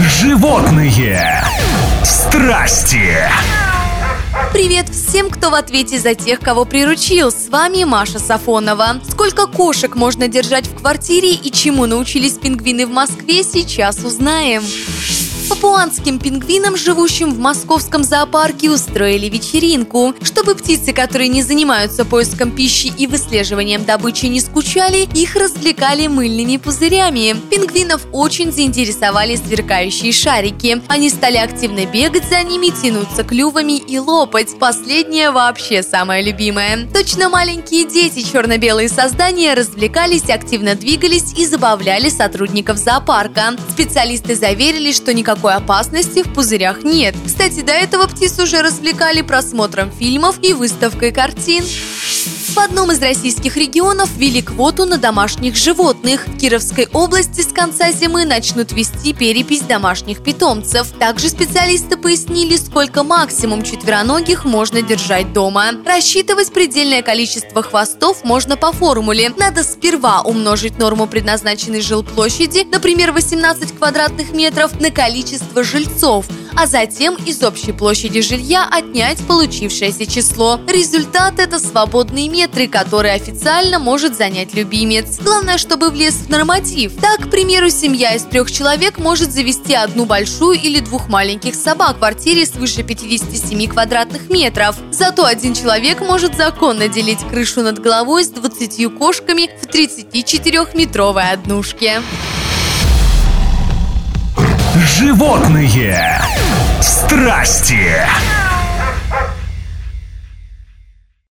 Животные страсти. Привет всем, кто в ответе за тех, кого приручил. С вами Маша Сафонова. Сколько кошек можно держать в квартире и чему научились пингвины в Москве, сейчас узнаем. Папуанским пингвинам, живущим в московском зоопарке, устроили вечеринку. Чтобы птицы, которые не занимаются поиском пищи и выслеживанием добычи, не скучали, их развлекали мыльными пузырями. Пингвинов очень заинтересовали сверкающие шарики. Они стали активно бегать за ними, тянуться клювами и лопать. Последнее вообще самое любимое. Точно маленькие дети, черно-белые создания развлекались, активно двигались и забавляли сотрудников зоопарка. Специалисты заверили, что никакого никакой опасности в пузырях нет. Кстати, до этого птиц уже развлекали просмотром фильмов и выставкой картин. В одном из российских регионов ввели квоту на домашних животных. В Кировской области с конца зимы начнут вести перепись домашних питомцев. Также специалисты пояснили, сколько максимум четвероногих можно держать дома. Рассчитывать предельное количество хвостов можно по формуле. Надо сперва умножить норму предназначенной жилплощади, например, 18 квадратных метров, на количество жильцов – а затем из общей площади жилья отнять получившееся число. Результат – это свободные метры, которые официально может занять любимец. Главное, чтобы влез в норматив. Так, к примеру, семья из трех человек может завести одну большую или двух маленьких собак в квартире свыше 57 квадратных метров. Зато один человек может законно делить крышу над головой с 20 кошками в 34-метровой однушке. Животные страсти.